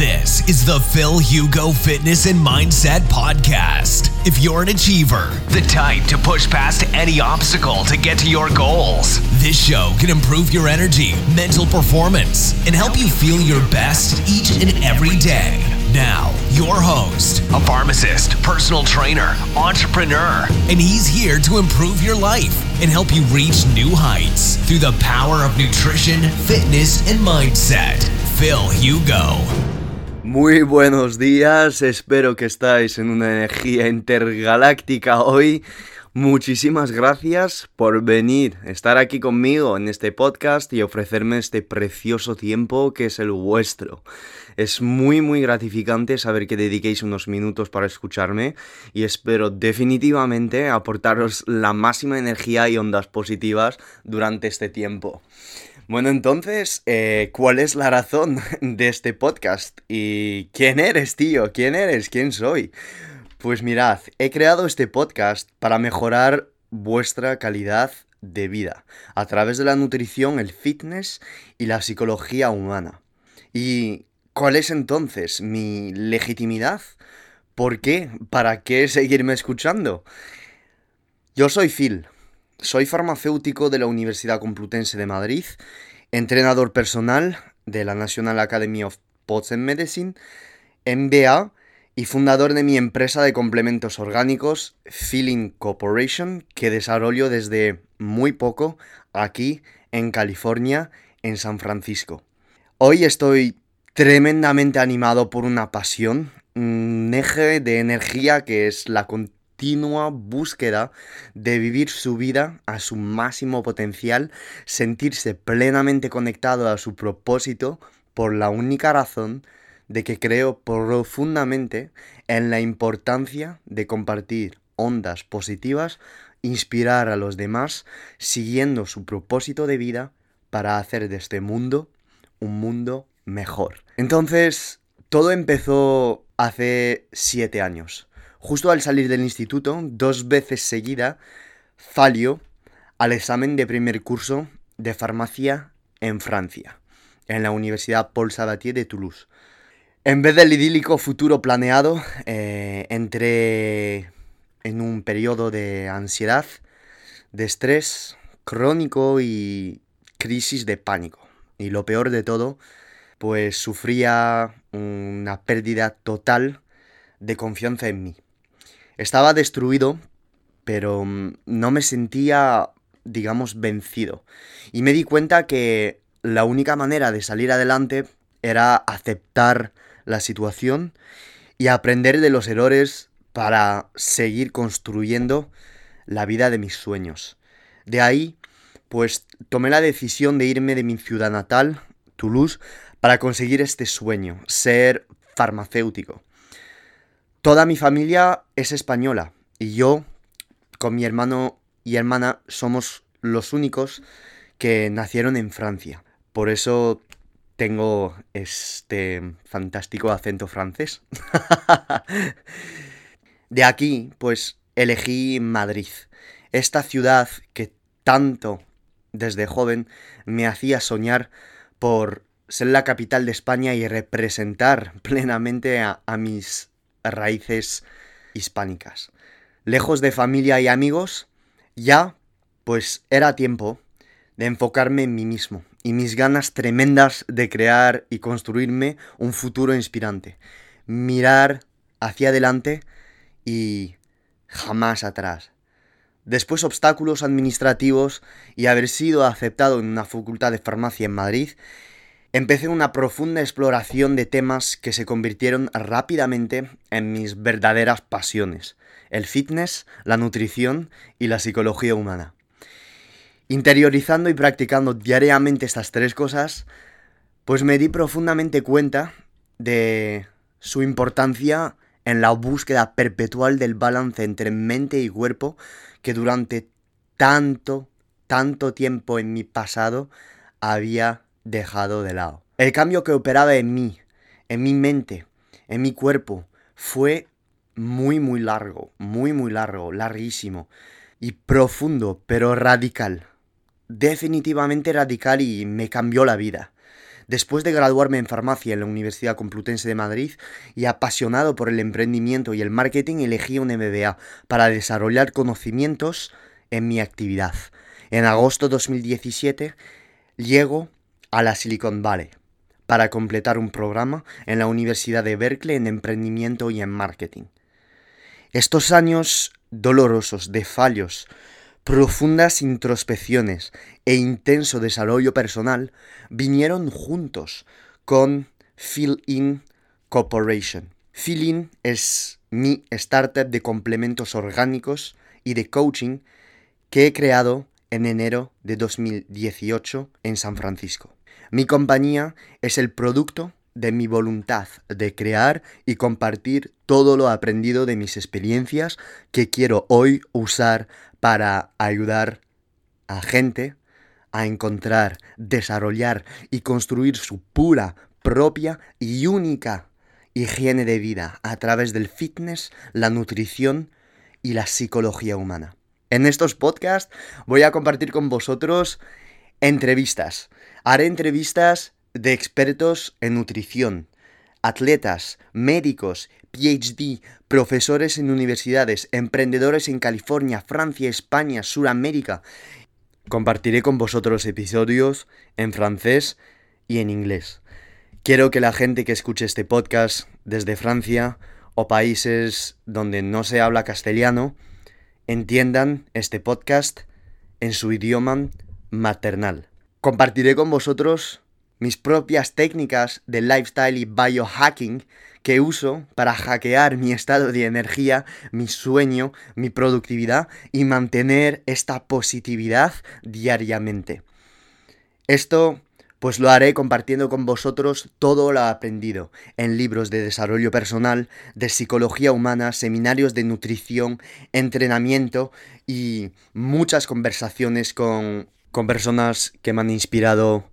This is the Phil Hugo Fitness and Mindset Podcast. If you're an achiever, the type to push past any obstacle to get to your goals, this show can improve your energy, mental performance, and help you feel your best each and every day. Now, your host, a pharmacist, personal trainer, entrepreneur, and he's here to improve your life and help you reach new heights through the power of nutrition, fitness, and mindset. Phil Hugo. Muy buenos días, espero que estáis en una energía intergaláctica hoy. Muchísimas gracias por venir, estar aquí conmigo en este podcast y ofrecerme este precioso tiempo que es el vuestro. Es muy muy gratificante saber que dediquéis unos minutos para escucharme y espero definitivamente aportaros la máxima energía y ondas positivas durante este tiempo. Bueno, entonces, eh, ¿cuál es la razón de este podcast? ¿Y quién eres, tío? ¿Quién eres? ¿Quién soy? Pues mirad, he creado este podcast para mejorar vuestra calidad de vida a través de la nutrición, el fitness y la psicología humana. ¿Y cuál es entonces mi legitimidad? ¿Por qué? ¿Para qué seguirme escuchando? Yo soy Phil, soy farmacéutico de la Universidad Complutense de Madrid, entrenador personal de la National Academy of and Medicine, MBA y fundador de mi empresa de complementos orgánicos, Feeling Corporation, que desarrollo desde muy poco aquí en California, en San Francisco. Hoy estoy tremendamente animado por una pasión, un eje de energía que es la continua búsqueda de vivir su vida a su máximo potencial, sentirse plenamente conectado a su propósito por la única razón de que creo profundamente en la importancia de compartir ondas positivas, inspirar a los demás, siguiendo su propósito de vida para hacer de este mundo un mundo mejor. Entonces, todo empezó hace siete años. Justo al salir del instituto, dos veces seguida, fallo al examen de primer curso de farmacia en Francia, en la Universidad Paul Sabatier de Toulouse. En vez del idílico futuro planeado, eh, entré en un periodo de ansiedad, de estrés crónico y crisis de pánico. Y lo peor de todo, pues sufría una pérdida total de confianza en mí. Estaba destruido, pero mm, no me sentía, digamos, vencido. Y me di cuenta que la única manera de salir adelante era aceptar la situación y aprender de los errores para seguir construyendo la vida de mis sueños. De ahí, pues tomé la decisión de irme de mi ciudad natal, Toulouse, para conseguir este sueño, ser farmacéutico. Toda mi familia es española y yo, con mi hermano y hermana, somos los únicos que nacieron en Francia. Por eso tengo este fantástico acento francés. De aquí, pues, elegí Madrid, esta ciudad que tanto desde joven me hacía soñar por ser la capital de España y representar plenamente a, a mis raíces hispánicas. Lejos de familia y amigos, ya pues era tiempo de enfocarme en mí mismo y mis ganas tremendas de crear y construirme un futuro inspirante. Mirar hacia adelante y jamás atrás. Después obstáculos administrativos y haber sido aceptado en una facultad de farmacia en Madrid, Empecé una profunda exploración de temas que se convirtieron rápidamente en mis verdaderas pasiones, el fitness, la nutrición y la psicología humana. Interiorizando y practicando diariamente estas tres cosas, pues me di profundamente cuenta de su importancia en la búsqueda perpetual del balance entre mente y cuerpo que durante tanto, tanto tiempo en mi pasado había dejado de lado. El cambio que operaba en mí, en mi mente, en mi cuerpo, fue muy, muy largo, muy, muy largo, larguísimo y profundo, pero radical. Definitivamente radical y me cambió la vida. Después de graduarme en farmacia en la Universidad Complutense de Madrid y apasionado por el emprendimiento y el marketing, elegí un MBA para desarrollar conocimientos en mi actividad. En agosto de 2017 llego a la Silicon Valley para completar un programa en la Universidad de Berkeley en emprendimiento y en marketing. Estos años dolorosos de fallos, profundas introspecciones e intenso desarrollo personal vinieron juntos con Fill In Corporation. Fill In es mi startup de complementos orgánicos y de coaching que he creado en enero de 2018 en San Francisco. Mi compañía es el producto de mi voluntad de crear y compartir todo lo aprendido de mis experiencias que quiero hoy usar para ayudar a gente a encontrar, desarrollar y construir su pura, propia y única higiene de vida a través del fitness, la nutrición y la psicología humana. En estos podcasts voy a compartir con vosotros entrevistas. Haré entrevistas de expertos en nutrición, atletas, médicos, PhD, profesores en universidades, emprendedores en California, Francia, España, Suramérica. Compartiré con vosotros episodios en francés y en inglés. Quiero que la gente que escuche este podcast desde Francia o países donde no se habla castellano entiendan este podcast en su idioma maternal. Compartiré con vosotros mis propias técnicas de lifestyle y biohacking que uso para hackear mi estado de energía, mi sueño, mi productividad y mantener esta positividad diariamente. Esto pues lo haré compartiendo con vosotros todo lo aprendido en libros de desarrollo personal, de psicología humana, seminarios de nutrición, entrenamiento y muchas conversaciones con, con personas que me han inspirado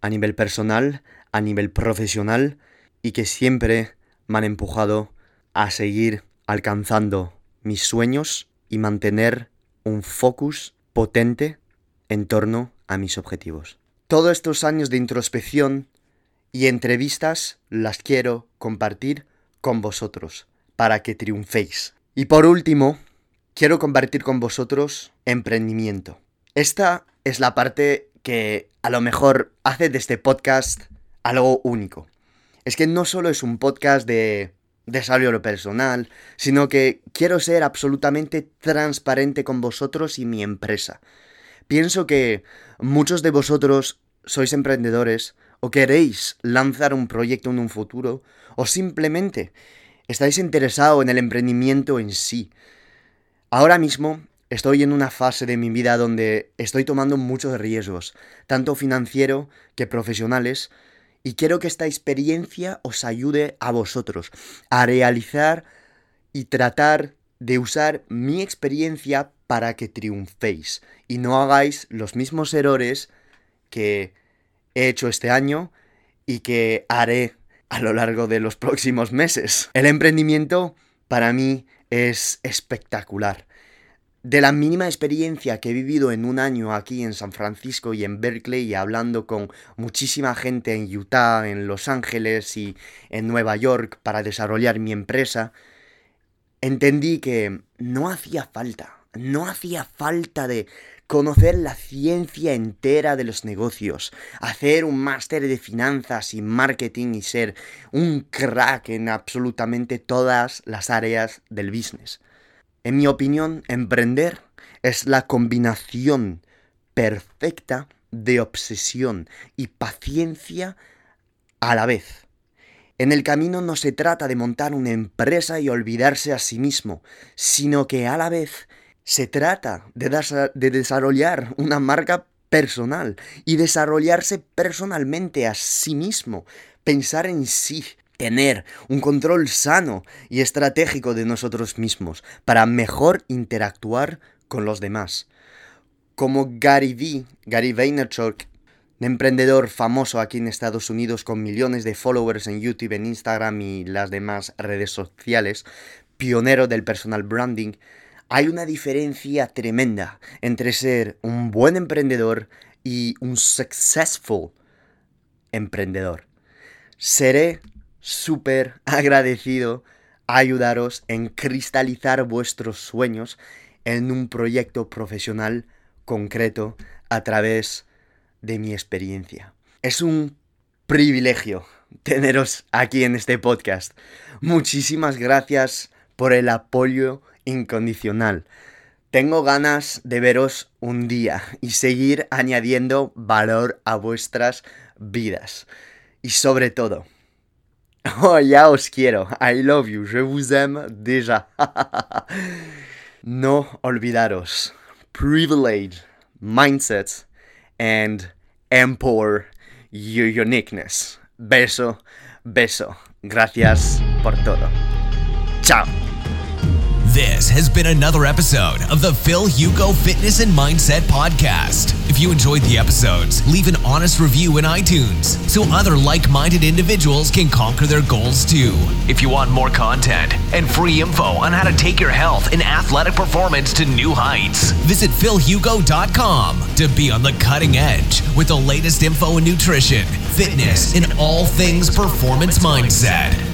a nivel personal, a nivel profesional y que siempre me han empujado a seguir alcanzando mis sueños y mantener un focus potente en torno a mis objetivos. Todos estos años de introspección y entrevistas las quiero compartir con vosotros para que triunféis. Y por último, quiero compartir con vosotros emprendimiento. Esta es la parte que a lo mejor hace de este podcast algo único. Es que no solo es un podcast de desarrollo personal, sino que quiero ser absolutamente transparente con vosotros y mi empresa. Pienso que muchos de vosotros sois emprendedores o queréis lanzar un proyecto en un futuro o simplemente estáis interesados en el emprendimiento en sí. Ahora mismo Estoy en una fase de mi vida donde estoy tomando muchos riesgos, tanto financiero que profesionales, y quiero que esta experiencia os ayude a vosotros a realizar y tratar de usar mi experiencia para que triunféis y no hagáis los mismos errores que he hecho este año y que haré a lo largo de los próximos meses. El emprendimiento para mí es espectacular de la mínima experiencia que he vivido en un año aquí en San Francisco y en Berkeley y hablando con muchísima gente en Utah, en Los Ángeles y en Nueva York para desarrollar mi empresa, entendí que no hacía falta, no hacía falta de conocer la ciencia entera de los negocios, hacer un máster de finanzas y marketing y ser un crack en absolutamente todas las áreas del business. En mi opinión, emprender es la combinación perfecta de obsesión y paciencia a la vez. En el camino no se trata de montar una empresa y olvidarse a sí mismo, sino que a la vez se trata de, de desarrollar una marca personal y desarrollarse personalmente a sí mismo, pensar en sí, tener un control sano y estratégico de nosotros mismos para mejor interactuar con los demás. Como Gary V, Gary Vaynerchuk, emprendedor famoso aquí en Estados Unidos con millones de followers en YouTube, en Instagram y las demás redes sociales, pionero del personal branding, hay una diferencia tremenda entre ser un buen emprendedor y un successful emprendedor. Seré súper agradecido a ayudaros en cristalizar vuestros sueños en un proyecto profesional concreto a través de mi experiencia. Es un privilegio teneros aquí en este podcast. Muchísimas gracias por el apoyo incondicional. Tengo ganas de veros un día y seguir añadiendo valor a vuestras vidas. Y sobre todo, oh, ya os quiero. I love you. Je vous aime déjà. no olvidaros. Privilege, mindset, and empower your uniqueness. Beso, beso. Gracias por todo. Chao. This has been another episode of the Phil Hugo Fitness and Mindset Podcast. If you enjoyed the episodes, leave an honest review in iTunes so other like minded individuals can conquer their goals too. If you want more content and free info on how to take your health and athletic performance to new heights, visit philhugo.com to be on the cutting edge with the latest info in nutrition, fitness, and all things performance mindset.